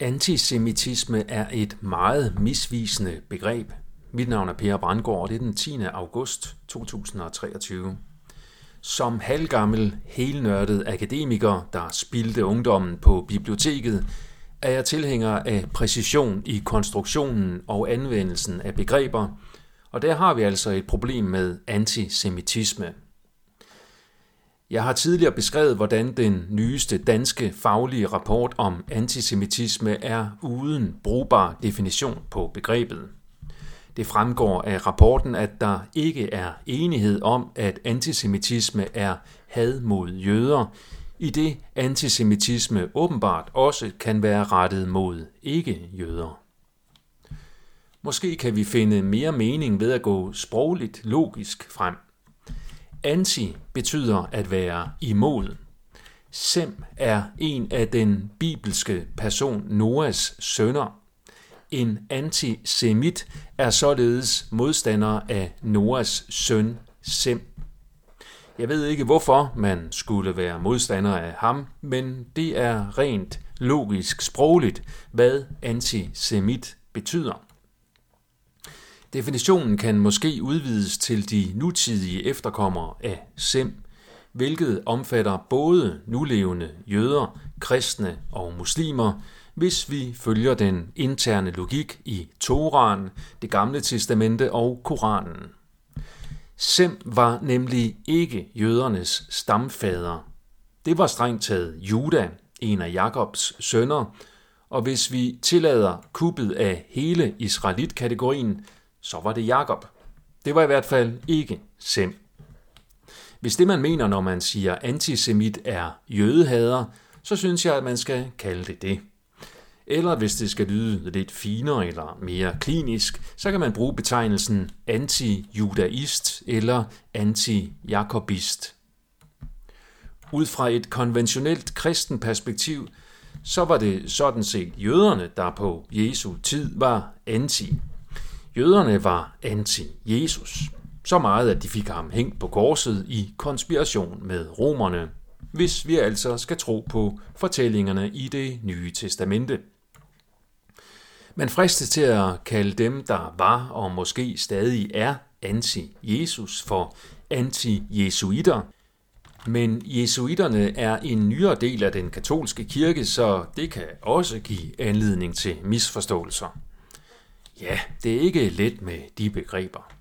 Antisemitisme er et meget misvisende begreb. Mit navn er Per Brandgaard, og det er den 10. august 2023. Som halvgammel, helnørdet akademiker, der spildte ungdommen på biblioteket, er jeg tilhænger af præcision i konstruktionen og anvendelsen af begreber, og der har vi altså et problem med antisemitisme. Jeg har tidligere beskrevet, hvordan den nyeste danske faglige rapport om antisemitisme er uden brugbar definition på begrebet. Det fremgår af rapporten, at der ikke er enighed om, at antisemitisme er had mod jøder, i det antisemitisme åbenbart også kan være rettet mod ikke-jøder. Måske kan vi finde mere mening ved at gå sprogligt logisk frem. Anti betyder at være imod. Sem er en af den bibelske person Noas sønner. En antisemit er således modstander af Noas søn Sem. Jeg ved ikke, hvorfor man skulle være modstander af ham, men det er rent logisk sprogligt, hvad antisemit betyder. Definitionen kan måske udvides til de nutidige efterkommere af Sem, hvilket omfatter både nulevende jøder, kristne og muslimer, hvis vi følger den interne logik i Toran, det gamle testamente og Koranen. Sem var nemlig ikke jødernes stamfader. Det var strengt taget Juda, en af Jakobs sønner, og hvis vi tillader kuppet af hele Israelit-kategorien, så var det Jakob. Det var i hvert fald ikke Sem. Hvis det man mener, når man siger antisemit er jødehader, så synes jeg, at man skal kalde det det. Eller hvis det skal lyde lidt finere eller mere klinisk, så kan man bruge betegnelsen anti-judaist eller anti-jakobist. Ud fra et konventionelt kristen perspektiv, så var det sådan set jøderne, der på Jesu tid var anti. Jøderne var anti-Jesus. Så meget, at de fik ham hængt på korset i konspiration med romerne, hvis vi altså skal tro på fortællingerne i det nye testamente. Man fristes til at kalde dem, der var og måske stadig er anti-Jesus for anti-jesuiter, men jesuiterne er en nyere del af den katolske kirke, så det kan også give anledning til misforståelser. Ja, det er ikke let med de begreber.